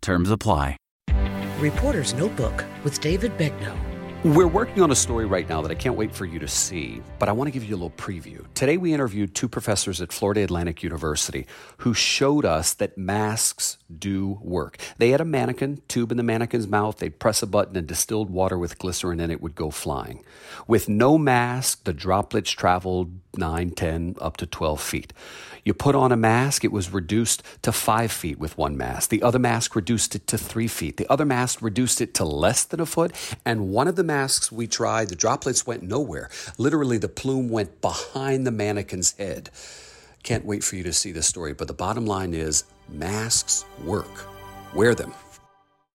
Terms apply. Reporter's Notebook with David Begnaud. We're working on a story right now that I can't wait for you to see, but I want to give you a little preview. Today, we interviewed two professors at Florida Atlantic University who showed us that masks do work. They had a mannequin, tube in the mannequin's mouth, they'd press a button and distilled water with glycerin and it would go flying. With no mask, the droplets traveled 9, 10, up to 12 feet. You put on a mask, it was reduced to five feet with one mask. The other mask reduced it to three feet. The other mask reduced it to less than a foot. And one of the masks we tried, the droplets went nowhere. Literally, the plume went behind the mannequin's head. Can't wait for you to see the story. But the bottom line is masks work. Wear them.